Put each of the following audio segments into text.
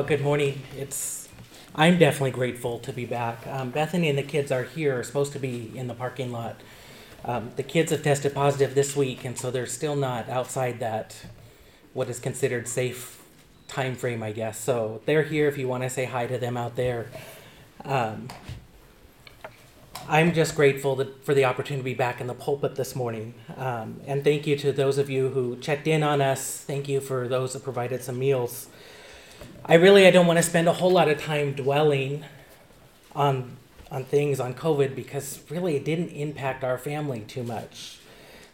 Well, good morning. It's I'm definitely grateful to be back. Um, Bethany and the kids are here, are supposed to be in the parking lot. Um, the kids have tested positive this week, and so they're still not outside that what is considered safe time frame, I guess. So they're here if you want to say hi to them out there. Um, I'm just grateful for the opportunity to be back in the pulpit this morning. Um, and thank you to those of you who checked in on us. Thank you for those that provided some meals. I really I don't want to spend a whole lot of time dwelling on on things on COVID because really it didn't impact our family too much.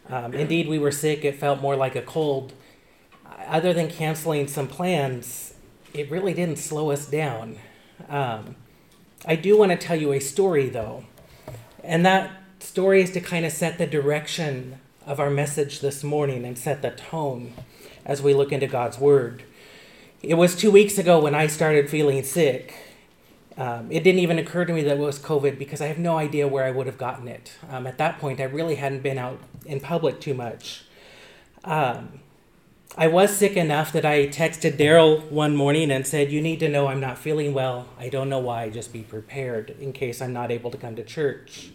Um, indeed, we were sick. It felt more like a cold. Other than canceling some plans, it really didn't slow us down. Um, I do want to tell you a story though, and that story is to kind of set the direction of our message this morning and set the tone as we look into God's Word. It was two weeks ago when I started feeling sick. Um, it didn't even occur to me that it was COVID because I have no idea where I would have gotten it. Um, at that point, I really hadn't been out in public too much. Um, I was sick enough that I texted Daryl one morning and said, You need to know I'm not feeling well. I don't know why. Just be prepared in case I'm not able to come to church.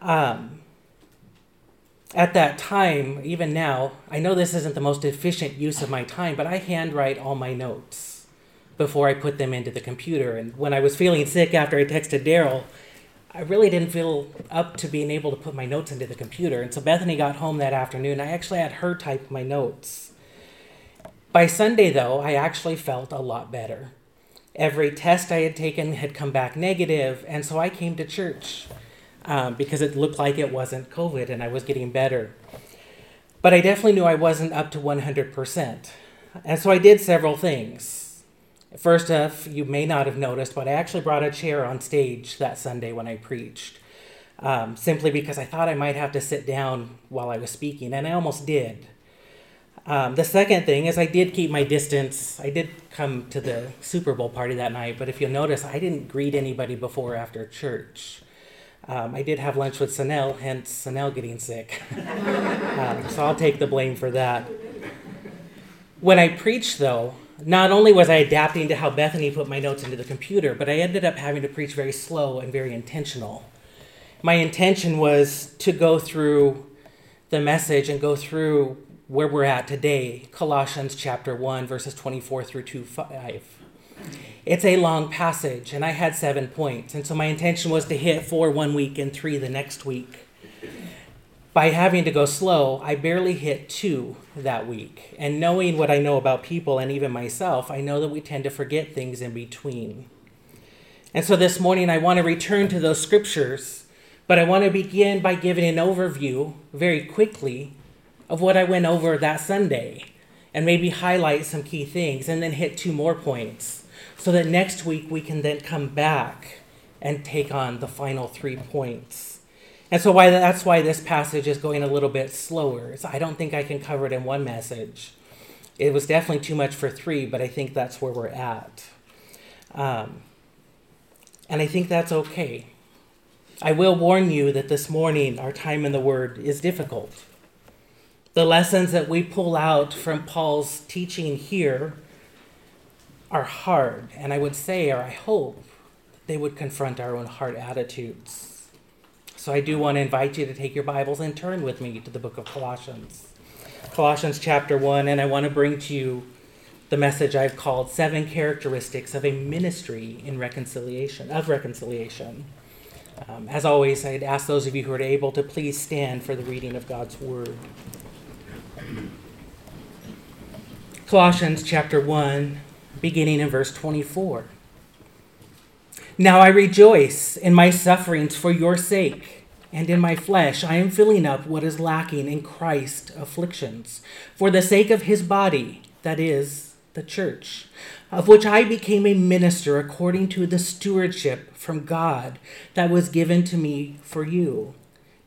Um, at that time, even now, I know this isn't the most efficient use of my time, but I handwrite all my notes before I put them into the computer. And when I was feeling sick after I texted Daryl, I really didn't feel up to being able to put my notes into the computer. And so Bethany got home that afternoon. I actually had her type my notes. By Sunday, though, I actually felt a lot better. Every test I had taken had come back negative, and so I came to church um, because it looked like it wasn't COVID and I was getting better. But I definitely knew I wasn't up to 100%. And so I did several things. First off, you may not have noticed, but I actually brought a chair on stage that Sunday when I preached, um, simply because I thought I might have to sit down while I was speaking, and I almost did. Um, the second thing is I did keep my distance. I did come to the Super Bowl party that night, but if you'll notice, I didn't greet anybody before or after church. Um, I did have lunch with Sanel, hence Sanel getting sick. um, so I'll take the blame for that. When I preached, though, not only was I adapting to how Bethany put my notes into the computer, but I ended up having to preach very slow and very intentional. My intention was to go through the message and go through where we're at today Colossians chapter 1, verses 24 through 2 5. It's a long passage, and I had seven points. And so my intention was to hit four one week and three the next week. By having to go slow, I barely hit two that week. And knowing what I know about people and even myself, I know that we tend to forget things in between. And so this morning, I want to return to those scriptures, but I want to begin by giving an overview very quickly of what I went over that Sunday and maybe highlight some key things and then hit two more points so that next week we can then come back and take on the final three points. And so why that's why this passage is going a little bit slower. So I don't think I can cover it in one message. It was definitely too much for three, but I think that's where we're at. Um, and I think that's okay. I will warn you that this morning our time in the Word is difficult. The lessons that we pull out from Paul's teaching here are hard, and I would say, or I hope, they would confront our own heart attitudes. So I do want to invite you to take your Bibles and turn with me to the book of Colossians. Colossians chapter 1, and I want to bring to you the message I've called Seven Characteristics of a Ministry in Reconciliation, of Reconciliation. Um, as always, I'd ask those of you who are able to please stand for the reading of God's Word. Colossians chapter 1, beginning in verse 24. Now I rejoice in my sufferings for your sake, and in my flesh I am filling up what is lacking in Christ's afflictions, for the sake of his body, that is, the church, of which I became a minister according to the stewardship from God that was given to me for you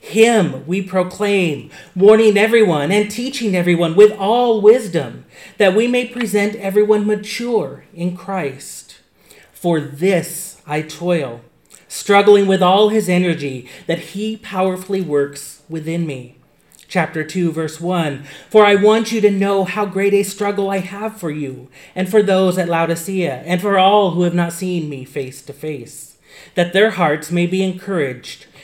Him we proclaim, warning everyone and teaching everyone with all wisdom, that we may present everyone mature in Christ. For this I toil, struggling with all his energy that he powerfully works within me. Chapter 2, verse 1 For I want you to know how great a struggle I have for you, and for those at Laodicea, and for all who have not seen me face to face, that their hearts may be encouraged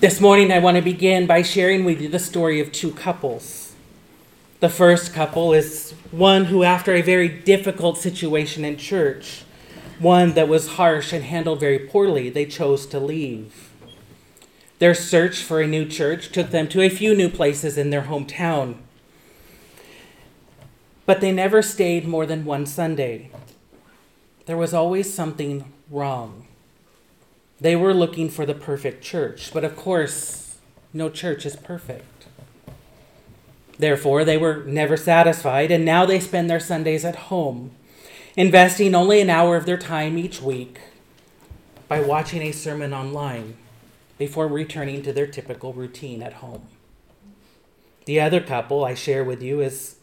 This morning, I want to begin by sharing with you the story of two couples. The first couple is one who, after a very difficult situation in church, one that was harsh and handled very poorly, they chose to leave. Their search for a new church took them to a few new places in their hometown. But they never stayed more than one Sunday. There was always something wrong. They were looking for the perfect church, but of course, no church is perfect. Therefore, they were never satisfied, and now they spend their Sundays at home, investing only an hour of their time each week by watching a sermon online before returning to their typical routine at home. The other couple I share with you is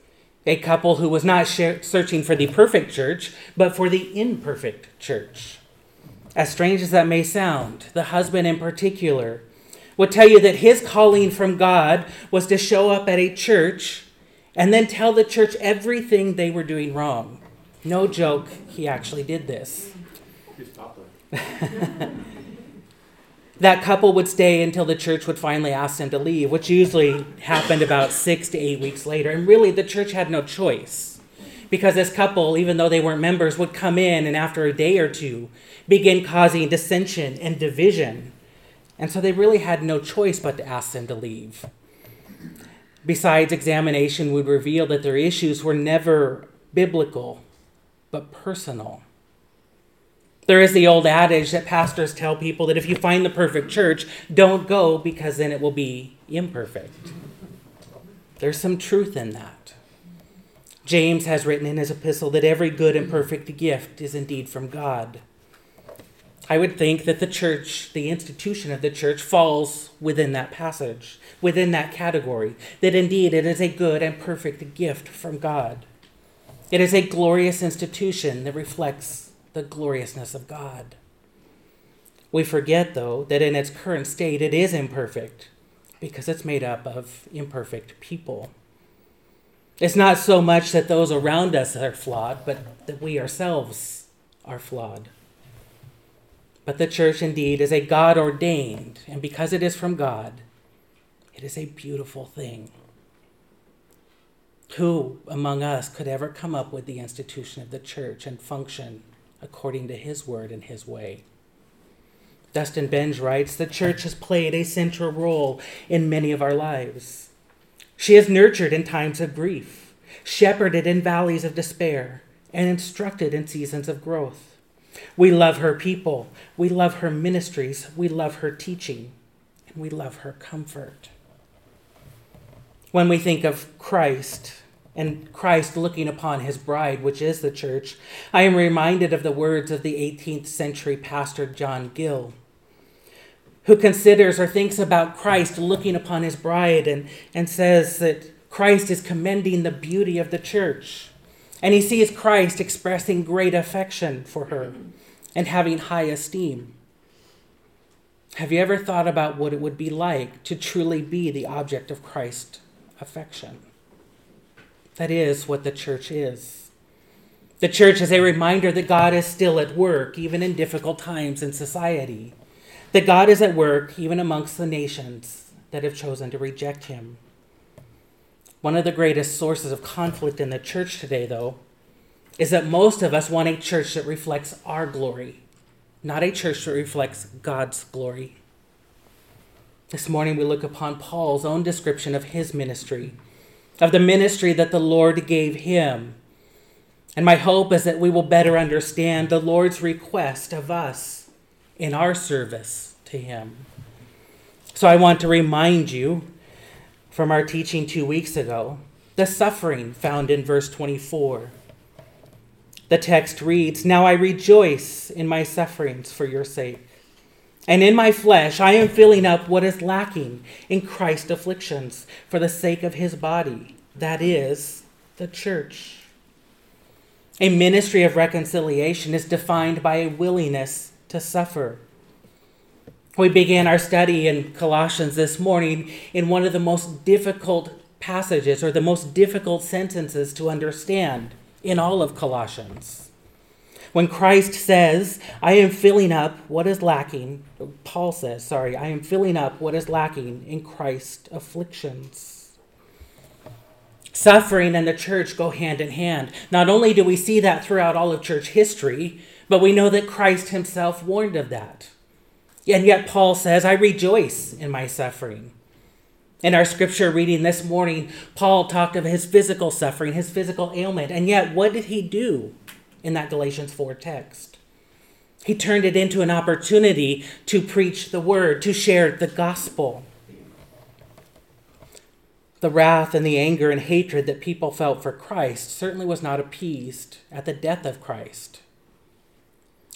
a couple who was not searching for the perfect church, but for the imperfect church. As strange as that may sound, the husband in particular would tell you that his calling from God was to show up at a church and then tell the church everything they were doing wrong. No joke, he actually did this. that couple would stay until the church would finally ask them to leave, which usually happened about six to eight weeks later. And really, the church had no choice because this couple, even though they weren't members, would come in and after a day or two begin causing dissension and division. And so they really had no choice but to ask them to leave. Besides, examination would reveal that their issues were never biblical, but personal. There is the old adage that pastors tell people that if you find the perfect church, don't go because then it will be imperfect. There's some truth in that. James has written in his epistle that every good and perfect gift is indeed from God. I would think that the church, the institution of the church, falls within that passage, within that category, that indeed it is a good and perfect gift from God. It is a glorious institution that reflects the gloriousness of God. We forget, though, that in its current state it is imperfect because it's made up of imperfect people. It's not so much that those around us are flawed, but that we ourselves are flawed. But the church indeed is a God ordained, and because it is from God, it is a beautiful thing. Who among us could ever come up with the institution of the church and function according to his word and his way? Dustin Benge writes The church has played a central role in many of our lives. She has nurtured in times of grief, shepherded in valleys of despair, and instructed in seasons of growth. We love her people. We love her ministries. We love her teaching. And we love her comfort. When we think of Christ and Christ looking upon his bride, which is the church, I am reminded of the words of the 18th century pastor John Gill, who considers or thinks about Christ looking upon his bride and, and says that Christ is commending the beauty of the church. And he sees Christ expressing great affection for her and having high esteem. Have you ever thought about what it would be like to truly be the object of Christ's affection? That is what the church is. The church is a reminder that God is still at work, even in difficult times in society. That God is at work even amongst the nations that have chosen to reject him. One of the greatest sources of conflict in the church today, though, is that most of us want a church that reflects our glory, not a church that reflects God's glory. This morning we look upon Paul's own description of his ministry, of the ministry that the Lord gave him. And my hope is that we will better understand the Lord's request of us in our service to him. So I want to remind you from our teaching two weeks ago the suffering found in verse 24. The text reads Now I rejoice in my sufferings for your sake and in my flesh, I am filling up what is lacking in Christ's afflictions for the sake of his body, that is, the church. A ministry of reconciliation is defined by a willingness to suffer. We began our study in Colossians this morning in one of the most difficult passages or the most difficult sentences to understand in all of Colossians. When Christ says, I am filling up what is lacking, Paul says, sorry, I am filling up what is lacking in Christ's afflictions. Suffering and the church go hand in hand. Not only do we see that throughout all of church history, but we know that Christ himself warned of that. And yet Paul says, I rejoice in my suffering. In our scripture reading this morning, Paul talked of his physical suffering, his physical ailment. And yet, what did he do? in that Galatians 4 text. He turned it into an opportunity to preach the word, to share the gospel. The wrath and the anger and hatred that people felt for Christ certainly was not appeased at the death of Christ.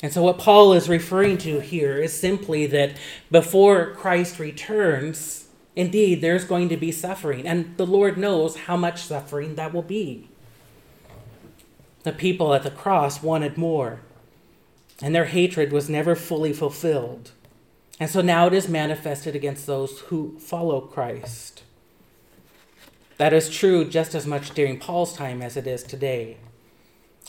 And so, what Paul is referring to here is simply that before Christ returns, indeed, there's going to be suffering. And the Lord knows how much suffering that will be. The people at the cross wanted more, and their hatred was never fully fulfilled. And so now it is manifested against those who follow Christ. That is true just as much during Paul's time as it is today.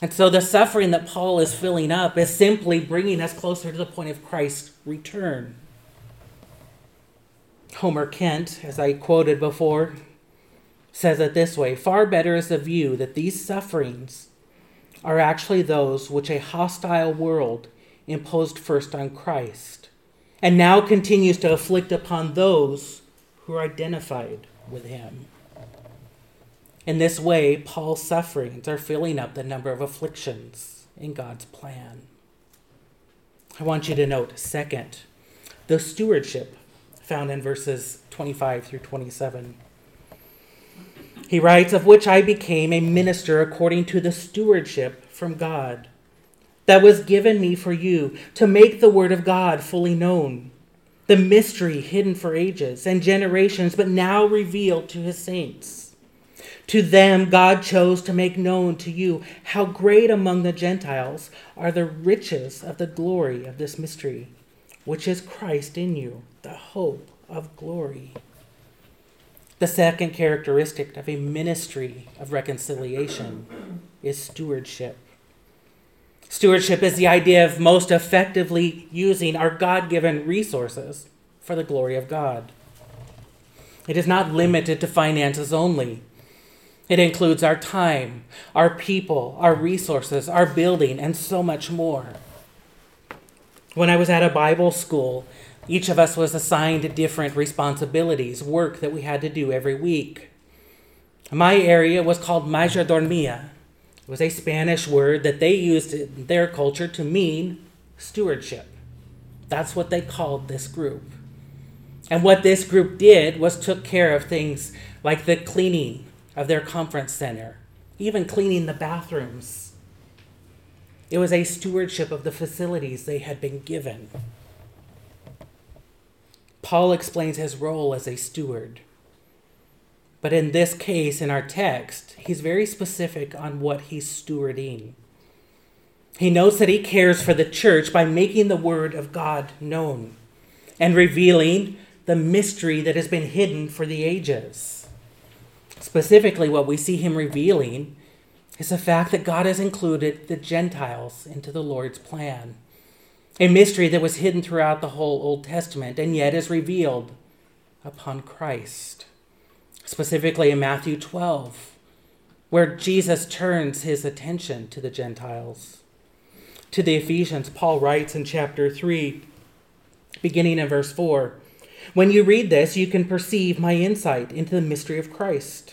And so the suffering that Paul is filling up is simply bringing us closer to the point of Christ's return. Homer Kent, as I quoted before, says it this way Far better is the view that these sufferings are actually those which a hostile world imposed first on Christ, and now continues to afflict upon those who are identified with him. In this way, Paul's sufferings are filling up the number of afflictions in God's plan. I want you to note, second, the stewardship found in verses 25 through 27. He writes, Of which I became a minister according to the stewardship from God that was given me for you to make the word of God fully known, the mystery hidden for ages and generations, but now revealed to his saints. To them, God chose to make known to you how great among the Gentiles are the riches of the glory of this mystery, which is Christ in you, the hope of glory. The second characteristic of a ministry of reconciliation is stewardship. Stewardship is the idea of most effectively using our God given resources for the glory of God. It is not limited to finances only. It includes our time, our people, our resources, our building, and so much more. When I was at a Bible school, each of us was assigned different responsibilities, work that we had to do every week. My area was called mayordomía. It was a Spanish word that they used in their culture to mean stewardship. That's what they called this group. And what this group did was took care of things like the cleaning of their conference center, even cleaning the bathrooms. It was a stewardship of the facilities they had been given. Paul explains his role as a steward. But in this case, in our text, he's very specific on what he's stewarding. He knows that he cares for the church by making the word of God known and revealing the mystery that has been hidden for the ages. Specifically, what we see him revealing is the fact that God has included the Gentiles into the Lord's plan a mystery that was hidden throughout the whole Old Testament and yet is revealed upon Christ. Specifically in Matthew 12, where Jesus turns his attention to the Gentiles. to the Ephesians, Paul writes in chapter 3, beginning in verse 4 When you read this, you can perceive my insight into the mystery of Christ,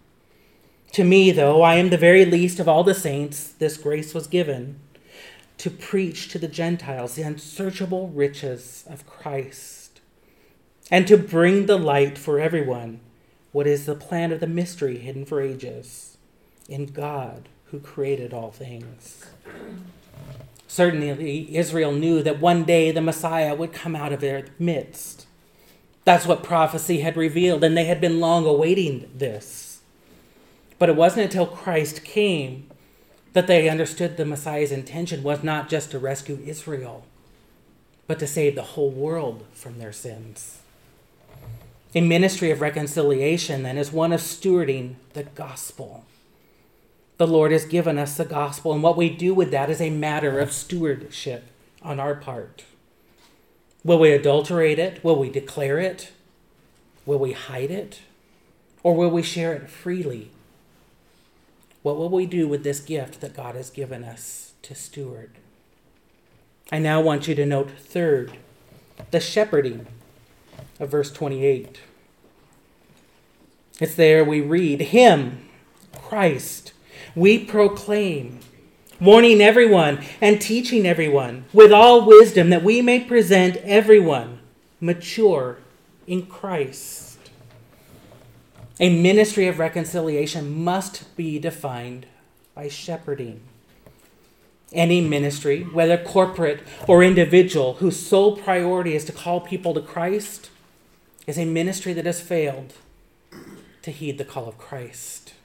To me, though I am the very least of all the saints, this grace was given to preach to the Gentiles the unsearchable riches of Christ, and to bring the light for everyone what is the plan of the mystery hidden for ages in God who created all things. Certainly, Israel knew that one day the Messiah would come out of their midst. That's what prophecy had revealed, and they had been long awaiting this. But it wasn't until Christ came that they understood the Messiah's intention was not just to rescue Israel, but to save the whole world from their sins. A ministry of reconciliation, then, is one of stewarding the gospel. The Lord has given us the gospel, and what we do with that is a matter of stewardship on our part. Will we adulterate it? Will we declare it? Will we hide it? Or will we share it freely? What will we do with this gift that God has given us to steward? I now want you to note, third, the shepherding of verse 28. It's there we read, Him, Christ, we proclaim, warning everyone and teaching everyone with all wisdom that we may present everyone mature in Christ. A ministry of reconciliation must be defined by shepherding. Any ministry, whether corporate or individual, whose sole priority is to call people to Christ, is a ministry that has failed to heed the call of Christ.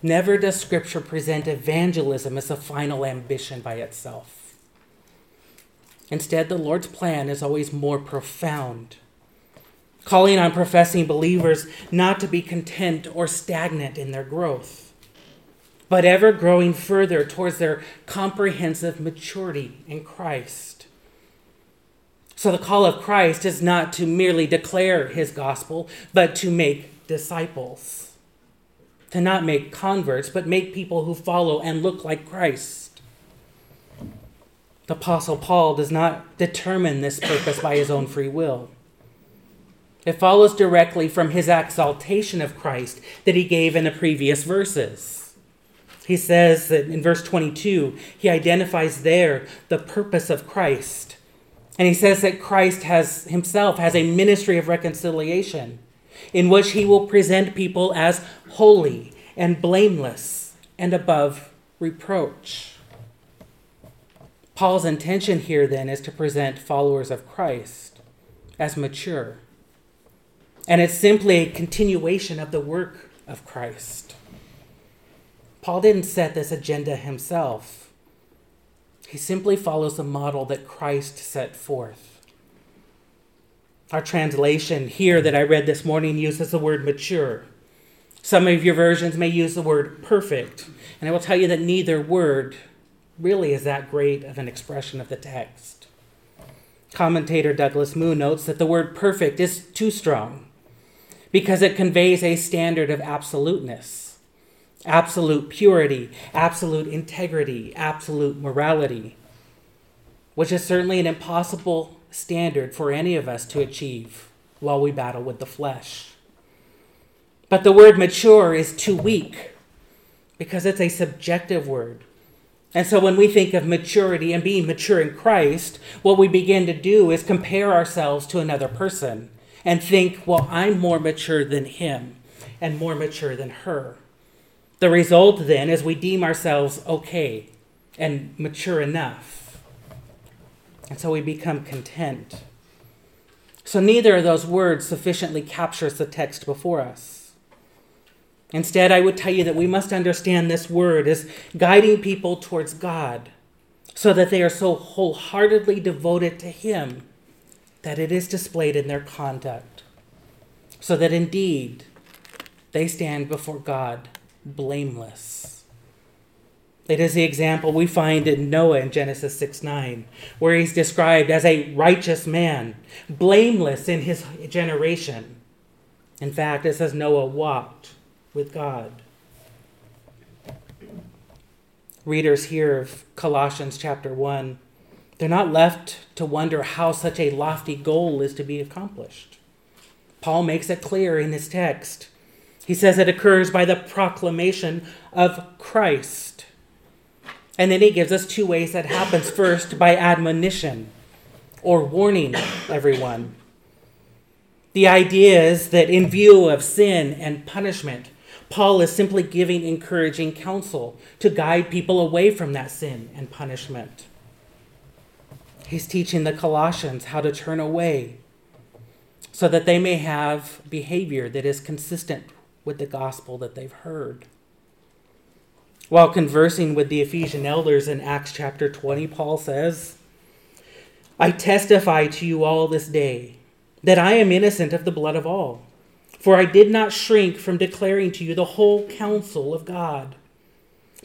Never does Scripture present evangelism as a final ambition by itself. Instead, the Lord's plan is always more profound, calling on professing believers not to be content or stagnant in their growth, but ever growing further towards their comprehensive maturity in Christ. So, the call of Christ is not to merely declare his gospel, but to make disciples to not make converts, but make people who follow and look like Christ. The Apostle Paul does not determine this purpose by his own free will. It follows directly from his exaltation of Christ that he gave in the previous verses. He says that in verse 22, he identifies there the purpose of Christ. And he says that Christ has himself has a ministry of reconciliation in which he will present people as holy and blameless and above reproach. Paul's intention here then is to present followers of Christ as mature. And it's simply a continuation of the work of Christ. Paul didn't set this agenda himself. He simply follows the model that Christ set forth. Our translation here that I read this morning uses the word mature. Some of your versions may use the word perfect. And I will tell you that neither word really is that great of an expression of the text. Commentator Douglas Moo notes that the word perfect is too strong because it conveys a standard of absoluteness, absolute purity, absolute integrity, absolute morality, which is certainly an impossible standard for any of us to achieve while we battle with the flesh. But the word mature is too weak because it's a subjective word. And so when we think of maturity and being mature in Christ, what we begin to do is compare ourselves to another person and think, well, I'm more mature than him and more mature than her. The result then is we deem ourselves okay and mature enough. And so we become content. So neither of those words sufficiently captures the text before us. Instead, I would tell you that we must understand this word as guiding people towards God so that they are so wholeheartedly devoted to Him that it is displayed in their conduct, so that indeed they stand before God blameless. It is the example we find in Noah in Genesis 6 9, where he's described as a righteous man, blameless in his generation. In fact, it says Noah walked with God readers here of Colossians chapter 1, they're not left to wonder how such a lofty goal is to be accomplished. Paul makes it clear in his text. He says it occurs by the proclamation of Christ. And then he gives us two ways that happens. First, by admonition or warning everyone. The idea is that in view of sin and punishment, Paul is simply giving encouraging counsel to guide people away from that sin and punishment. He's teaching the Colossians how to turn away so that they may have behavior that is consistent with the gospel that they've heard. While conversing with the Ephesian elders in Acts chapter 20, Paul says, I testify to you all this day that I am innocent of the blood of all. For I did not shrink from declaring to you the whole counsel of God.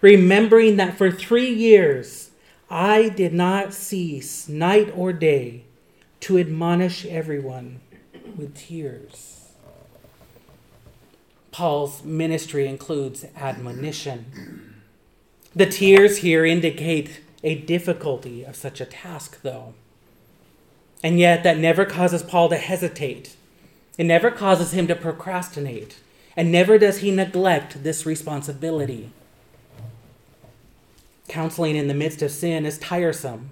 remembering that for three years I did not cease night or day to admonish everyone with tears. Paul's ministry includes admonition. The tears here indicate a difficulty of such a task, though. And yet, that never causes Paul to hesitate it never causes him to procrastinate, and never does he neglect this responsibility. Counseling in the midst of sin is tiresome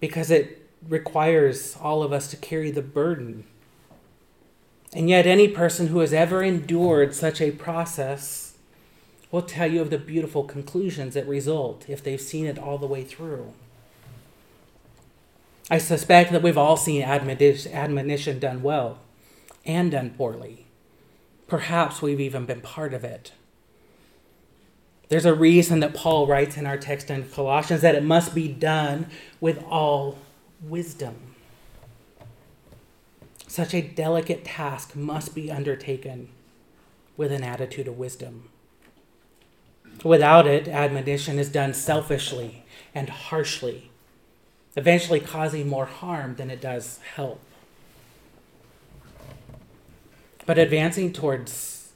because it requires all of us to carry the burden. And yet, any person who has ever endured such a process will tell you of the beautiful conclusions that result if they've seen it all the way through. I suspect that we've all seen admonition done well and done poorly. Perhaps we've even been part of it. There's a reason that Paul writes in our text in Colossians that it must be done with all wisdom. Such a delicate task must be undertaken with an attitude of wisdom. Without it, admonition is done selfishly and harshly, eventually causing more harm than it does help. But advancing towards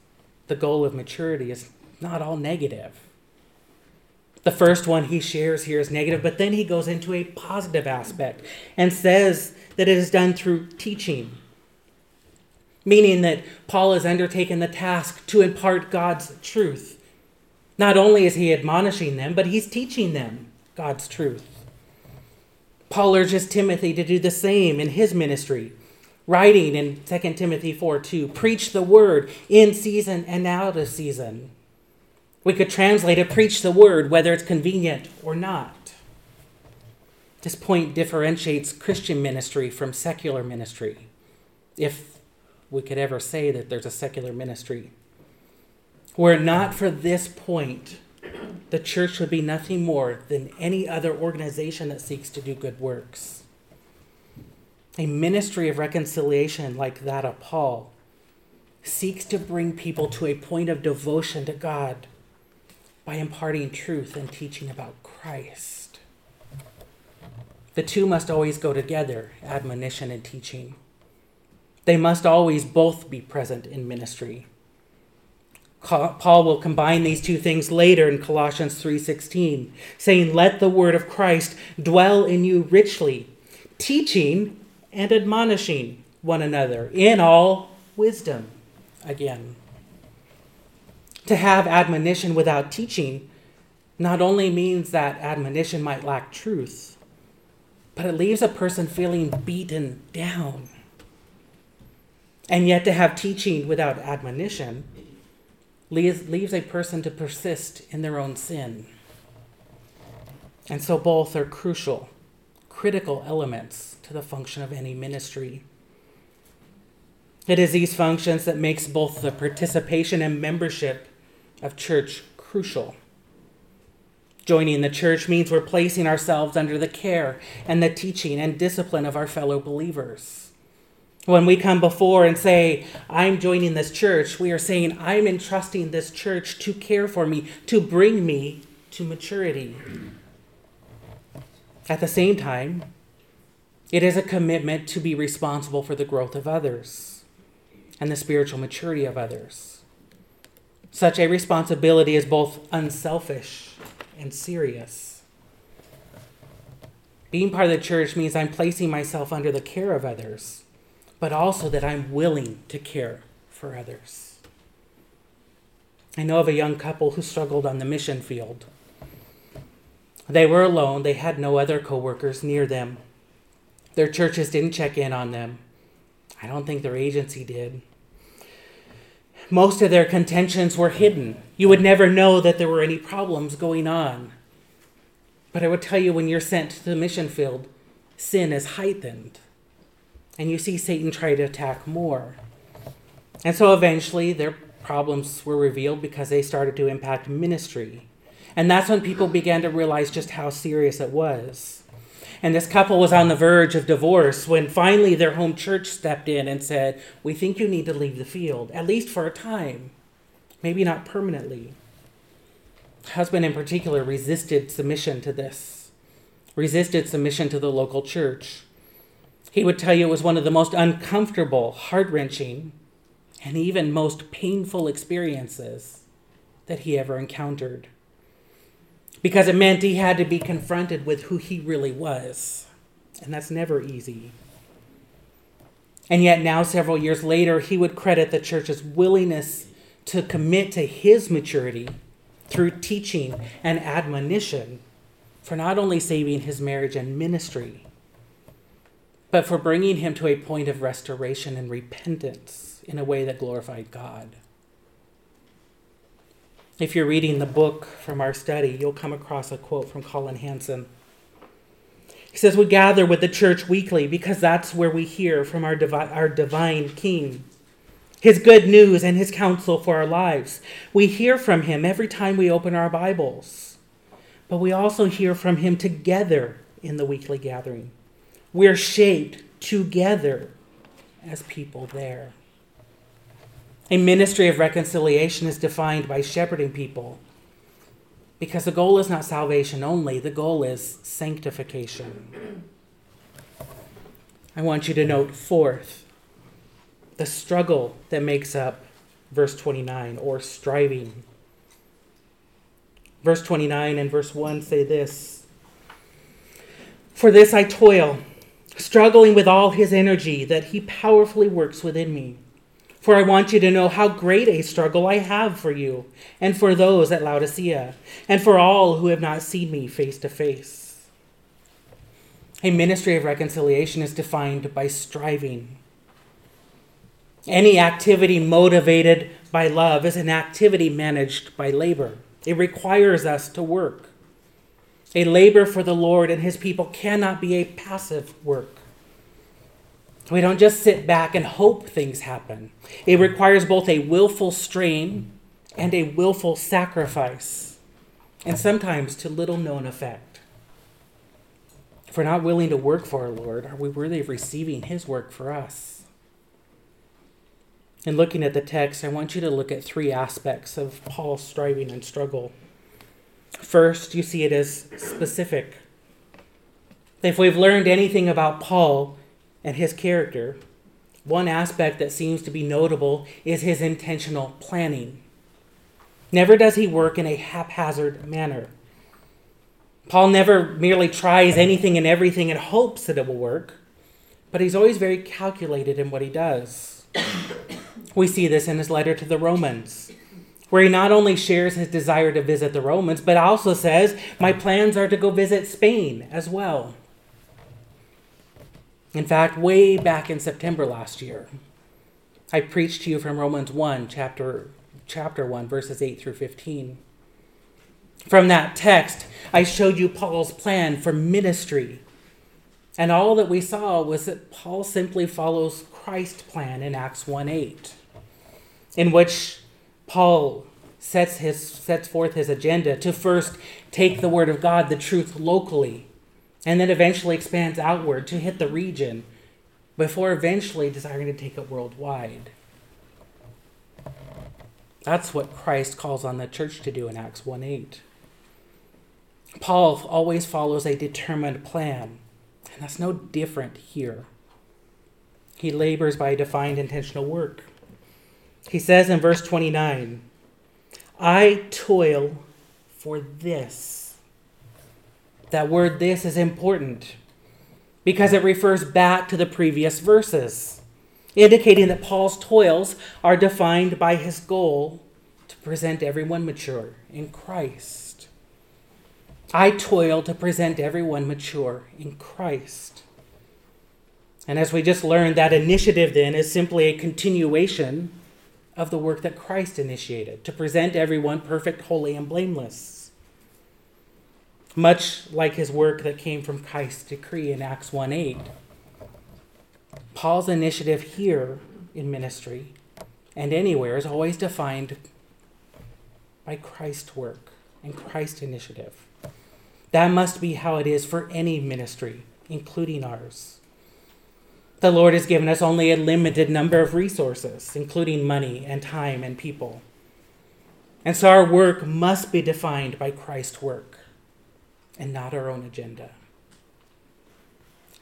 the goal of maturity is not all negative. The first one he shares here is negative, but then he goes into a positive aspect and says that it is done through teaching, meaning that Paul has undertaken the task to impart God's truth. Not only is he admonishing them, but he's teaching them God's truth. Paul urges Timothy to do the same in his ministry writing in 2 Timothy 4 2, preach the word in season and out of season. We could translate it, preach the word, whether it's convenient or not. This point differentiates Christian ministry from secular ministry, if we could ever say that there's a secular ministry. Were it not for this point, the church would be nothing more than any other organization that seeks to do good works. A ministry of reconciliation like that of Paul seeks to bring people to a point of devotion to God by imparting truth and teaching about Christ. The two must always go together admonition and teaching. They must always both be present in ministry. Paul will combine these two things later in Colossians 3:16, saying, "Let the word of Christ dwell in you richly, teaching and admonishing one another in all wisdom. Again, to have admonition without teaching not only means that admonition might lack truth, but it leaves a person feeling beaten down. And yet, to have teaching without admonition leaves, leaves a person to persist in their own sin. And so, both are crucial, critical elements to the function of any ministry. It is these functions that makes both the participation and membership of church crucial. Joining the church means we're placing ourselves under the care and the teaching and discipline of our fellow believers. When we come before and say, I'm joining this church, we are saying, I'm entrusting this church to care for me, to bring me to maturity. At the same time, it is a commitment to be responsible for the growth of others and the spiritual maturity of others. Such a responsibility is both unselfish and serious. Being part of the church means I'm placing myself under the care of others, but also that I'm willing to care for others. I know of a young couple who struggled on the mission field. They were alone, they had no other coworkers near them. Their churches didn't check in on them. I don't think their agency did. Most of their contentions were hidden. You would never know that there were any problems going on. But I would tell you when you're sent to the mission field, sin is heightened. And you see Satan try to attack more. And so eventually their problems were revealed because they started to impact ministry. And that's when people began to realize just how serious it was. And this couple was on the verge of divorce when finally their home church stepped in and said, We think you need to leave the field, at least for a time, maybe not permanently. Husband, in particular, resisted submission to this, resisted submission to the local church. He would tell you it was one of the most uncomfortable, heart wrenching, and even most painful experiences that he ever encountered because it meant he had to be confronted with who he really was. And that's never easy. And yet, now, several years later, he would credit the church's willingness to commit to his maturity through teaching and admonition for not only saving his marriage and ministry, but for bringing him to a point of restoration and repentance in a way that glorified God. If you're reading the book from our study, you'll come across a quote from Collin Hansen. He says, We gather with the church weekly because that's where we hear from our, divi- our divine King, his good news and his counsel for our lives. We hear from him every time we open our Bibles, but we also hear from him together in the weekly gathering. We're shaped together as people there. A ministry of reconciliation is defined by shepherding people because the goal is not salvation only, the goal is sanctification. I want you to note, fourth, the struggle that makes up verse 29 or striving. Verse 29 and verse 1 say this For this I toil, struggling with all his energy that he powerfully works within me. For I want you to know how great a struggle I have for you, and for those at Laodicea, and for all who have not seen me face to face. A ministry of reconciliation is defined by striving. Any activity motivated by love is an activity managed by labor. It requires us to work. A labor for the Lord and his people cannot be a passive work. We don't just sit back and hope things happen. It requires both a willful strain and a willful sacrifice, and sometimes to little known effect. If we're not willing to work for our Lord, are we worthy of receiving His work for us? In looking at the text, I want you to look at three aspects of Paul's striving and struggle. First, you see it as specific. If we've learned anything about Paul, and his character, one aspect that seems to be notable is his intentional planning. Never does he work in a haphazard manner. Paul never merely tries anything and everything and hopes that it will work, but he's always very calculated in what he does. we see this in his letter to the Romans, where he not only shares his desire to visit the Romans, but also says, My plans are to go visit Spain as well. In fact, way back in September last year, I preached to you from Romans 1, chapter, chapter 1, verses 8 through 15. From that text, I showed you Paul's plan for ministry. And all that we saw was that Paul simply follows Christ's plan in Acts 1 8, in which Paul sets, his, sets forth his agenda to first take the Word of God, the truth, locally, and then eventually expands outward to hit the region before eventually desiring to take it worldwide. That's what Christ calls on the church to do in Acts 1 8. Paul always follows a determined plan, and that's no different here. He labors by defined intentional work. He says in verse 29, I toil for this. That word this is important because it refers back to the previous verses, indicating that Paul's toils are defined by his goal to present everyone mature in Christ. I toil to present everyone mature in Christ. And as we just learned, that initiative then is simply a continuation of the work that Christ initiated to present everyone perfect, holy, and blameless. Much like his work that came from Christ's decree in Acts 1 8. Paul's initiative here in ministry and anywhere is always defined by Christ's work and Christ's initiative. That must be how it is for any ministry, including ours. The Lord has given us only a limited number of resources, including money and time and people. And so our work must be defined by Christ's work and not our own agenda.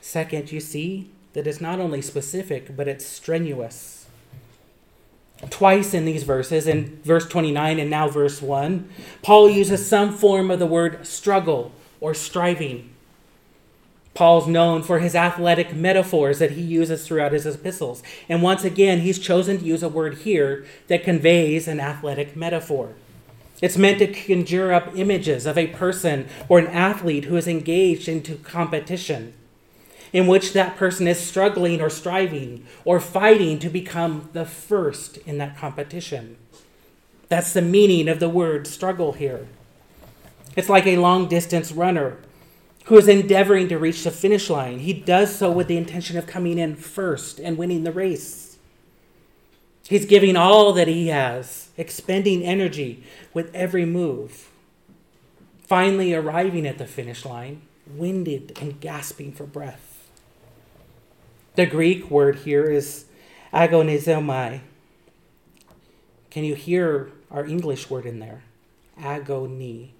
Second, you see that it's not only specific, but it's strenuous. Twice in these verses, in verse 29 and now verse 1, Paul uses some form of the word struggle or striving. Paul's known for his athletic metaphors that he uses throughout his epistles. And once again, he's chosen to use a word here that conveys an athletic metaphor. It's meant to conjure up images of a person or an athlete who is engaged into competition, in which that person is struggling or striving or fighting to become the first in that competition. That's the meaning of the word struggle here. It's like a long distance runner who is endeavoring to reach the finish line. He does so with the intention of coming in first and winning the race. He's giving all that he has, expending energy with every move. Finally, arriving at the finish line, winded and gasping for breath. The Greek word here is agonizomai. Can you hear our English word in there? Agony.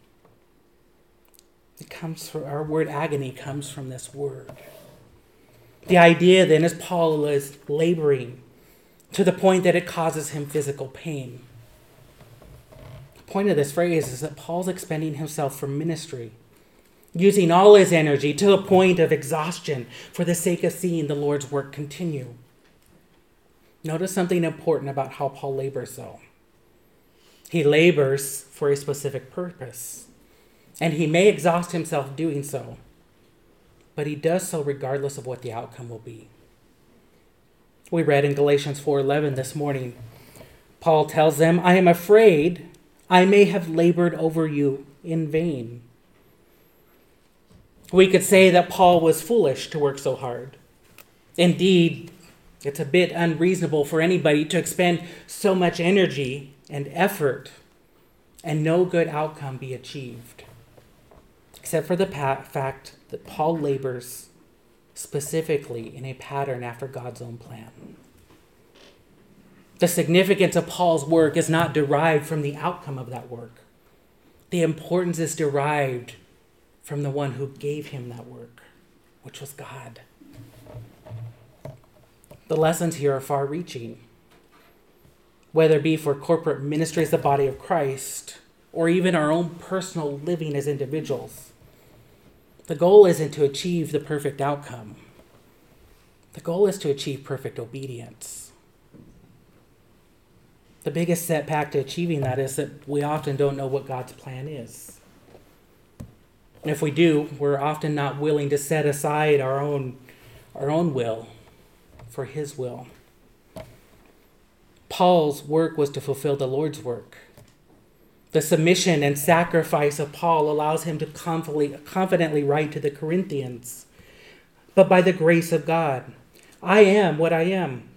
It comes from our word agony comes from this word. The idea then is Paul is laboring to the point that it causes him physical pain. Point of this phrase is that Paul's expending himself for ministry, using all his energy to the point of exhaustion for the sake of seeing the Lord's work continue. Notice something important about how Paul labors, though. He labors for a specific purpose and he may exhaust himself doing so, but he does so regardless of what the outcome will be. We read in Galatians 4:11 this morning. Paul tells them, "I am afraid I may have labored over you in vain." We could say that Paul was foolish to work so hard. Indeed, it's a bit unreasonable for anybody to expend so much energy and effort and no good outcome be achieved except for the fact that Paul labors specifically in a pattern after God's own plan. The significance of Paul's work is not derived from the outcome of that work. The importance is derived from the one who gave him that work, which was God. The lessons here are far reaching, whether it be for corporate ministry as the body of Christ or even our own personal living as individuals. The goal isn't to achieve the perfect outcome, the goal is to achieve perfect obedience. The biggest setback to achieving that is that we often don't know what God's plan is. And if we do, we're often not willing to set aside our own, our own will for His will. Paul's work was to fulfill the Lord's work. The submission and sacrifice of Paul allows him to confidently write to the Corinthians. But by the grace of God, I am what I am.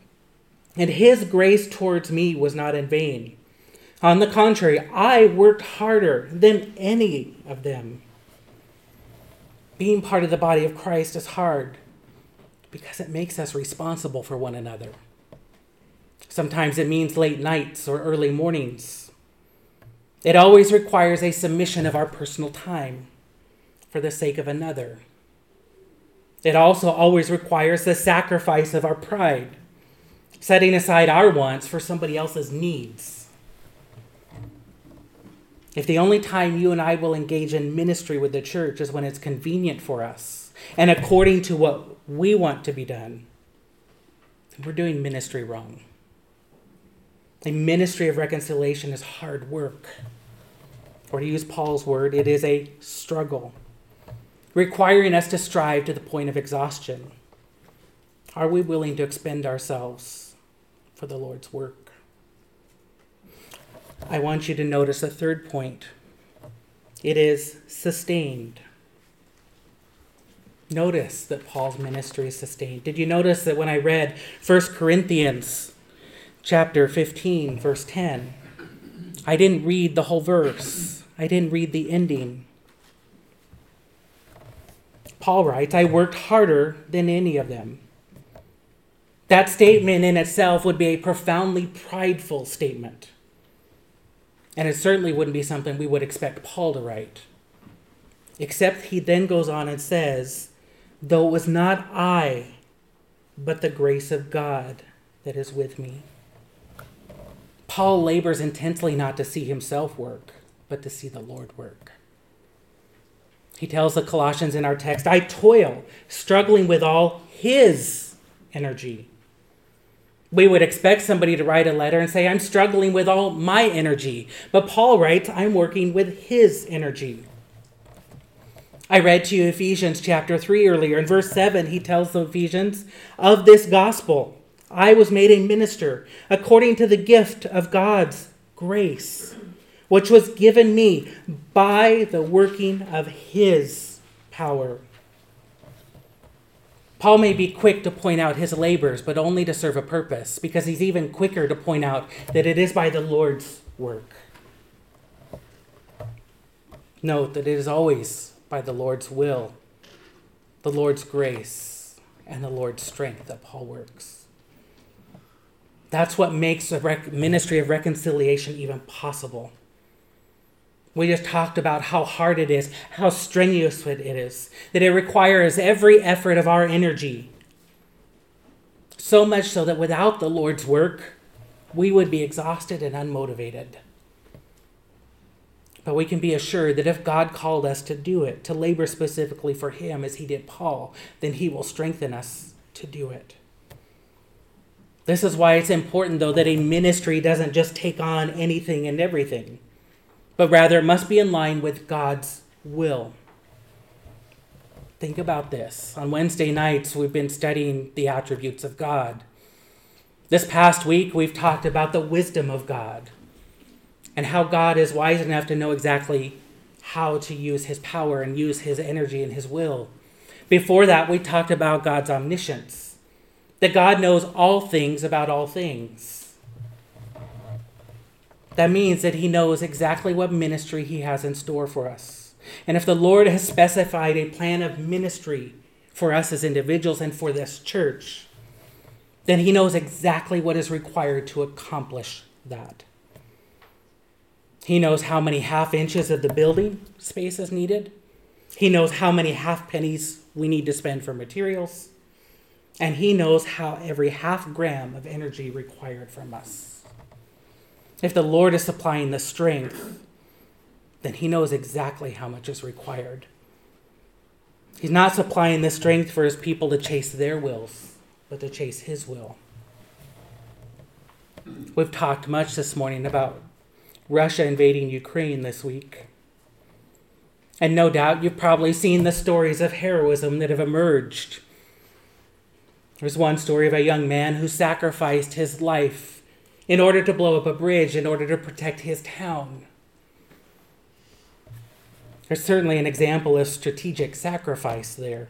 And his grace towards me was not in vain. On the contrary, I worked harder than any of them. Being part of the body of Christ is hard because it makes us responsible for one another. Sometimes it means late nights or early mornings. It always requires a submission of our personal time for the sake of another. It also always requires the sacrifice of our pride, setting aside our wants for somebody else's needs. If the only time you and I will engage in ministry with the church is when it's convenient for us and according to what we want to be done, we're doing ministry wrong. A ministry of reconciliation is hard work. Or to use Paul's word, it is a struggle requiring us to strive to the point of exhaustion. Are we willing to expend ourselves for the Lord's work? I want you to notice a third point it is sustained. Notice that Paul's ministry is sustained. Did you notice that when I read 1 Corinthians chapter 15 verse 10, I didn't read the whole verse. I didn't read the ending. Paul writes, I worked harder than any of them. That statement in itself would be a profoundly prideful statement. And it certainly wouldn't be something we would expect Paul to write. Except he then goes on and says, Though it was not I, but the grace of God that is with me. Paul labors intensely not to see himself work, but to see the Lord work. He tells the Colossians in our text, I toil, struggling with all his energy. We would expect somebody to write a letter and say, I'm struggling with all my energy. But Paul writes, I'm working with his energy. I read to you Ephesians chapter 3 earlier. In verse 7, he tells the Ephesians, Of this gospel I was made a minister according to the gift of God's grace which was given me by the working of his power. Paul may be quick to point out his labors, but only to serve a purpose, because he's even quicker to point out that it is by the Lord's work. Note that it is always by the Lord's will, the Lord's grace, and the Lord's strength that Paul works. That's what makes the ministry of reconciliation even possible. We just talked about how hard it is, how strenuous it is, that it requires every effort of our energy. So much so that without the Lord's work, we would be exhausted and unmotivated. But we can be assured that if God called us to do it, to labor specifically for Him as He did Paul, then He will strengthen us to do it. This is why it's important, though, that a ministry doesn't just take on anything and everything but rather it must be in line with God's will. Think about this. On Wednesday nights, we've been studying the attributes of God. This past week, we've talked about the wisdom of God and how God is wise enough to know exactly how to use his power and use his energy and his will. Before that, we talked about God's omniscience, that God knows all things about all things. That means that He knows exactly what ministry He has in store for us. And if the Lord has specified a plan of ministry for us as individuals and for this church, then He knows exactly what is required to accomplish that. He knows how many half inches of the building space is needed. He knows how many half pennies we need to spend for materials. And He knows how every half gram of energy required from us. If the Lord is supplying the strength, then He knows exactly how much is required. He's not supplying the strength for His people to chase their wills, but to chase His will. We've talked much this morning about Russia invading Ukraine this week. And no doubt you've probably seen the stories of heroism that have emerged There's one story of a young man who sacrificed his life in order to blow up a bridge, in order to protect his town. There's certainly an example of strategic sacrifice there.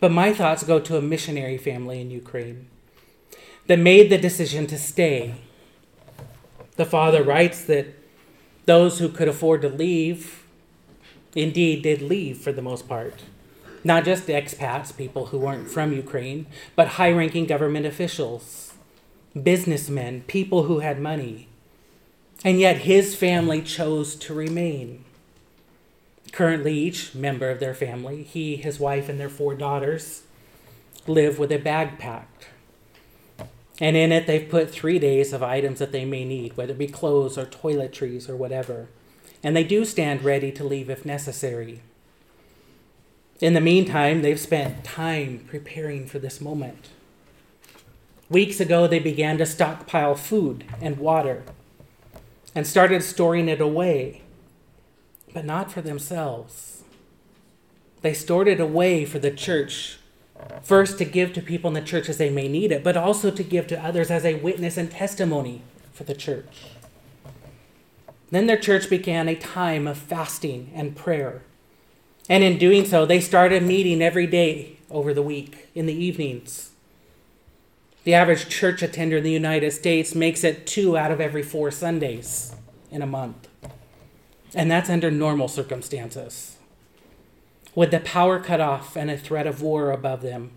But my thoughts go to a missionary family in Ukraine that made the decision to stay. The father writes that those who could afford to leave indeed did leave for the most part. Not just expats, people who weren't from Ukraine, but high ranking government officials, businessmen, people who had money. And yet his family chose to remain. Currently, each member of their family, he, his wife, and their four daughters, live with a bag packed. And in it, they've put three days of items that they may need, whether it be clothes or toiletries or whatever. And they do stand ready to leave if necessary. In the meantime, they've spent time preparing for this moment. Weeks ago, they began to stockpile food and water and started storing it away but not for themselves. They stored it away for the church, first to give to people in the church as they may need it, but also to give to others as a witness and testimony for the church. Then their church began a time of fasting and prayer. And in doing so, they started meeting every day over the week in the evenings. The average church attender in the United States makes it two out of every four Sundays in a month. And that's under normal circumstances. With the power cut off and a threat of war above them,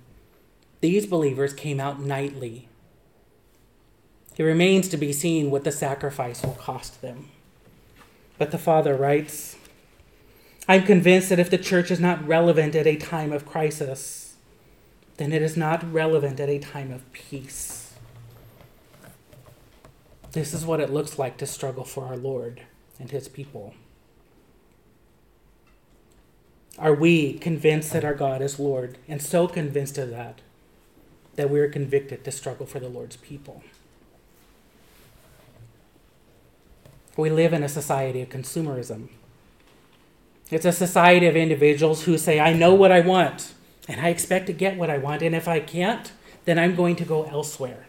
these believers came out nightly. It remains to be seen what the sacrifice will cost them. But the Father writes I'm convinced that if the church is not relevant at a time of crisis, then it is not relevant at a time of peace. This is what it looks like to struggle for our Lord and his people. Are we convinced that our God is Lord and so convinced of that that we are convicted to struggle for the Lord's people? We live in a society of consumerism. It's a society of individuals who say, I know what I want, and I expect to get what I want, and if I can't, then I'm going to go elsewhere.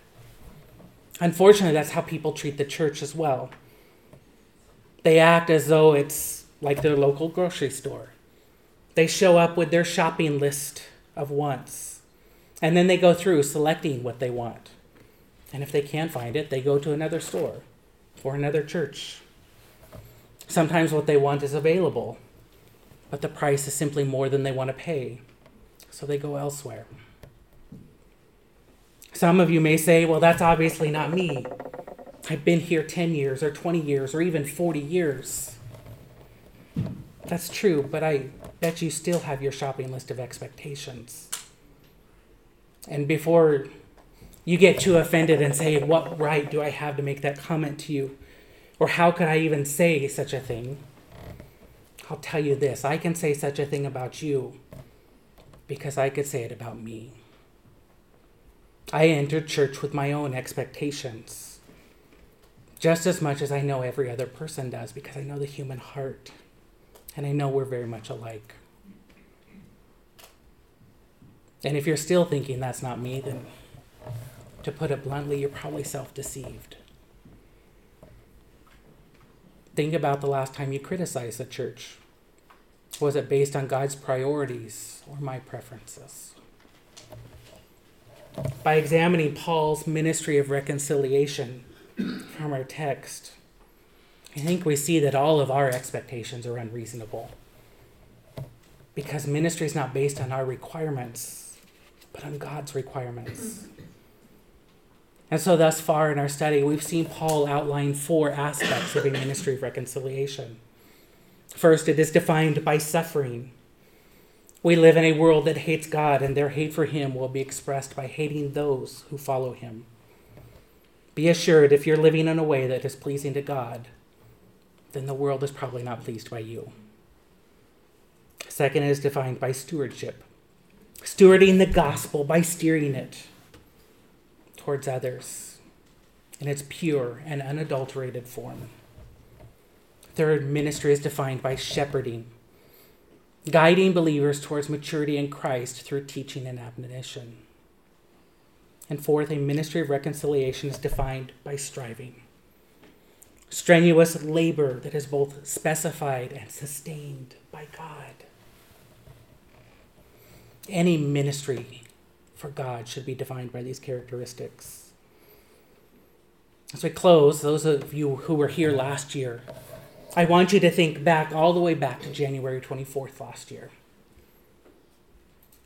Unfortunately, that's how people treat the church as well. They act as though it's like their local grocery store. They show up with their shopping list of wants. And then they go through selecting what they want. And if they can't find it, they go to another store or another church. Sometimes what they want is available, but the price is simply more than they want to pay. So they go elsewhere. Some of you may say, well, that's obviously not me. I've been here 10 years or 20 years or even 40 years. That's true, but I bet you still have your shopping list of expectations. And before you get too offended and say, What right do I have to make that comment to you? Or how could I even say such a thing? I'll tell you this I can say such a thing about you because I could say it about me. I entered church with my own expectations, just as much as I know every other person does, because I know the human heart. And I know we're very much alike. And if you're still thinking that's not me, then to put it bluntly, you're probably self deceived. Think about the last time you criticized the church. Was it based on God's priorities or my preferences? By examining Paul's ministry of reconciliation from our text, I think we see that all of our expectations are unreasonable. Because ministry is not based on our requirements, but on God's requirements. And so, thus far in our study, we've seen Paul outline four aspects of a ministry of reconciliation. First, it is defined by suffering. We live in a world that hates God, and their hate for Him will be expressed by hating those who follow Him. Be assured, if you're living in a way that is pleasing to God, then the world is probably not pleased by you. Second is defined by stewardship stewarding the gospel by steering it towards others in its pure and unadulterated form. Third, ministry is defined by shepherding. guiding believers towards maturity in Christ through teaching and admonition. And fourth, a ministry of reconciliation is defined by striving. Strenuous labor that is both specified and sustained by God. Any ministry for God should be defined by these characteristics. As we close, those of you who were here last year, I want you to think back all the way back to January 24th last year.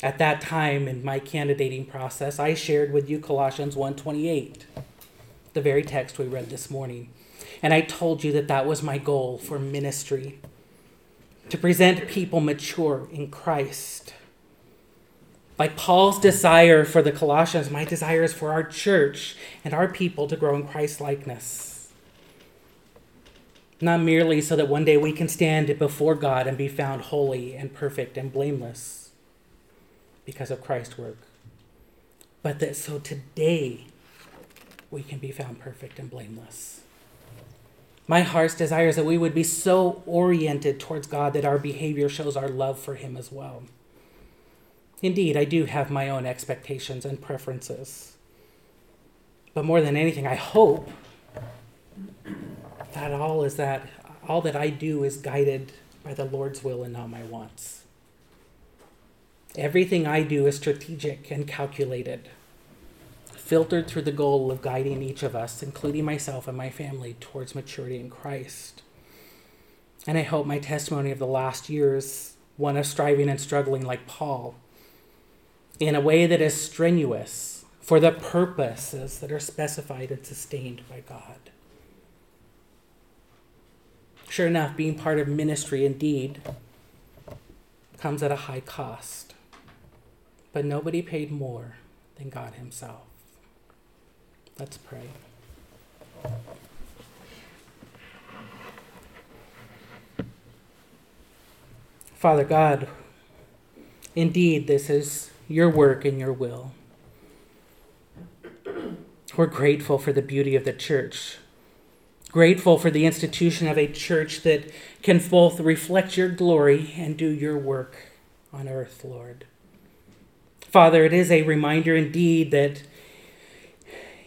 At that time in my candidating process, I shared with you Colossians 1:28, the very text we read this morning. And I told you that that was my goal for ministry to present people mature in Christ. Like Paul's desire for the Colossians, my desire is for our church and our people to grow in Christ likeness. Not merely so that one day we can stand before God and be found holy and perfect and blameless because of Christ's work, but that so today we can be found perfect and blameless. My heart's desire is that we would be so oriented towards God that our behavior shows our love for Him as well. Indeed, I do have my own expectations and preferences. But more than anything, I hope that all is that all that I do is guided by the Lord's will and not my wants. Everything I do is strategic and calculated filtered through the goal of guiding each of us, including myself and my family, towards maturity in Christ. And I hope my testimony of the last years, one of striving and struggling like Paul, in a way that is strenuous for the purposes that are specified and sustained by God. Sure enough, being part of ministry indeed comes at a high cost, but nobody paid more than God Himself. Let's pray. Father God, indeed, this is your work and your will. We're grateful for the beauty of the church, grateful for the institution of a church that can both reflect your glory and do your work on earth, Lord. Father, it is a reminder indeed that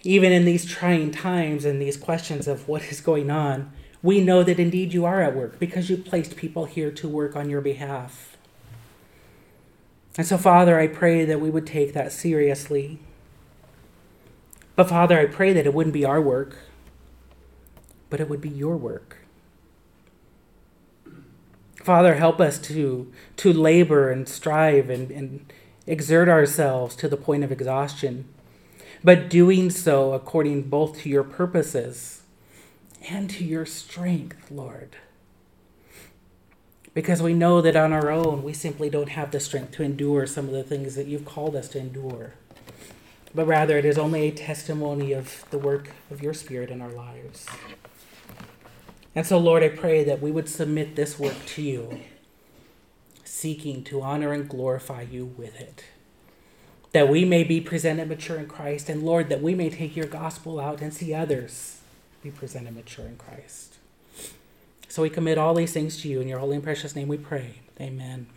even in these trying times and these questions of what is going on, we know that indeed you are at work because you placed people here to work on your behalf. And so, Father, I pray that we would take that seriously. But, Father, I pray that it wouldn't be our work, but it would be your work. Father, help us to, to labor and strive and, and exert ourselves to the point of exhaustion but doing so according both to your purposes and to your strength, Lord. Because we know that on our own, we simply don't have the strength to endure some of the things that you've called us to endure. But rather, it is only a testimony of the work of your Spirit in our lives. And so, Lord, I pray that we would submit this work to you, seeking to honor and glorify you with it that we may be presented mature in Christ, and Lord, that we may take your gospel out and see others be presented mature in Christ. So we commit all these things to you. In your holy and precious name we pray. Amen.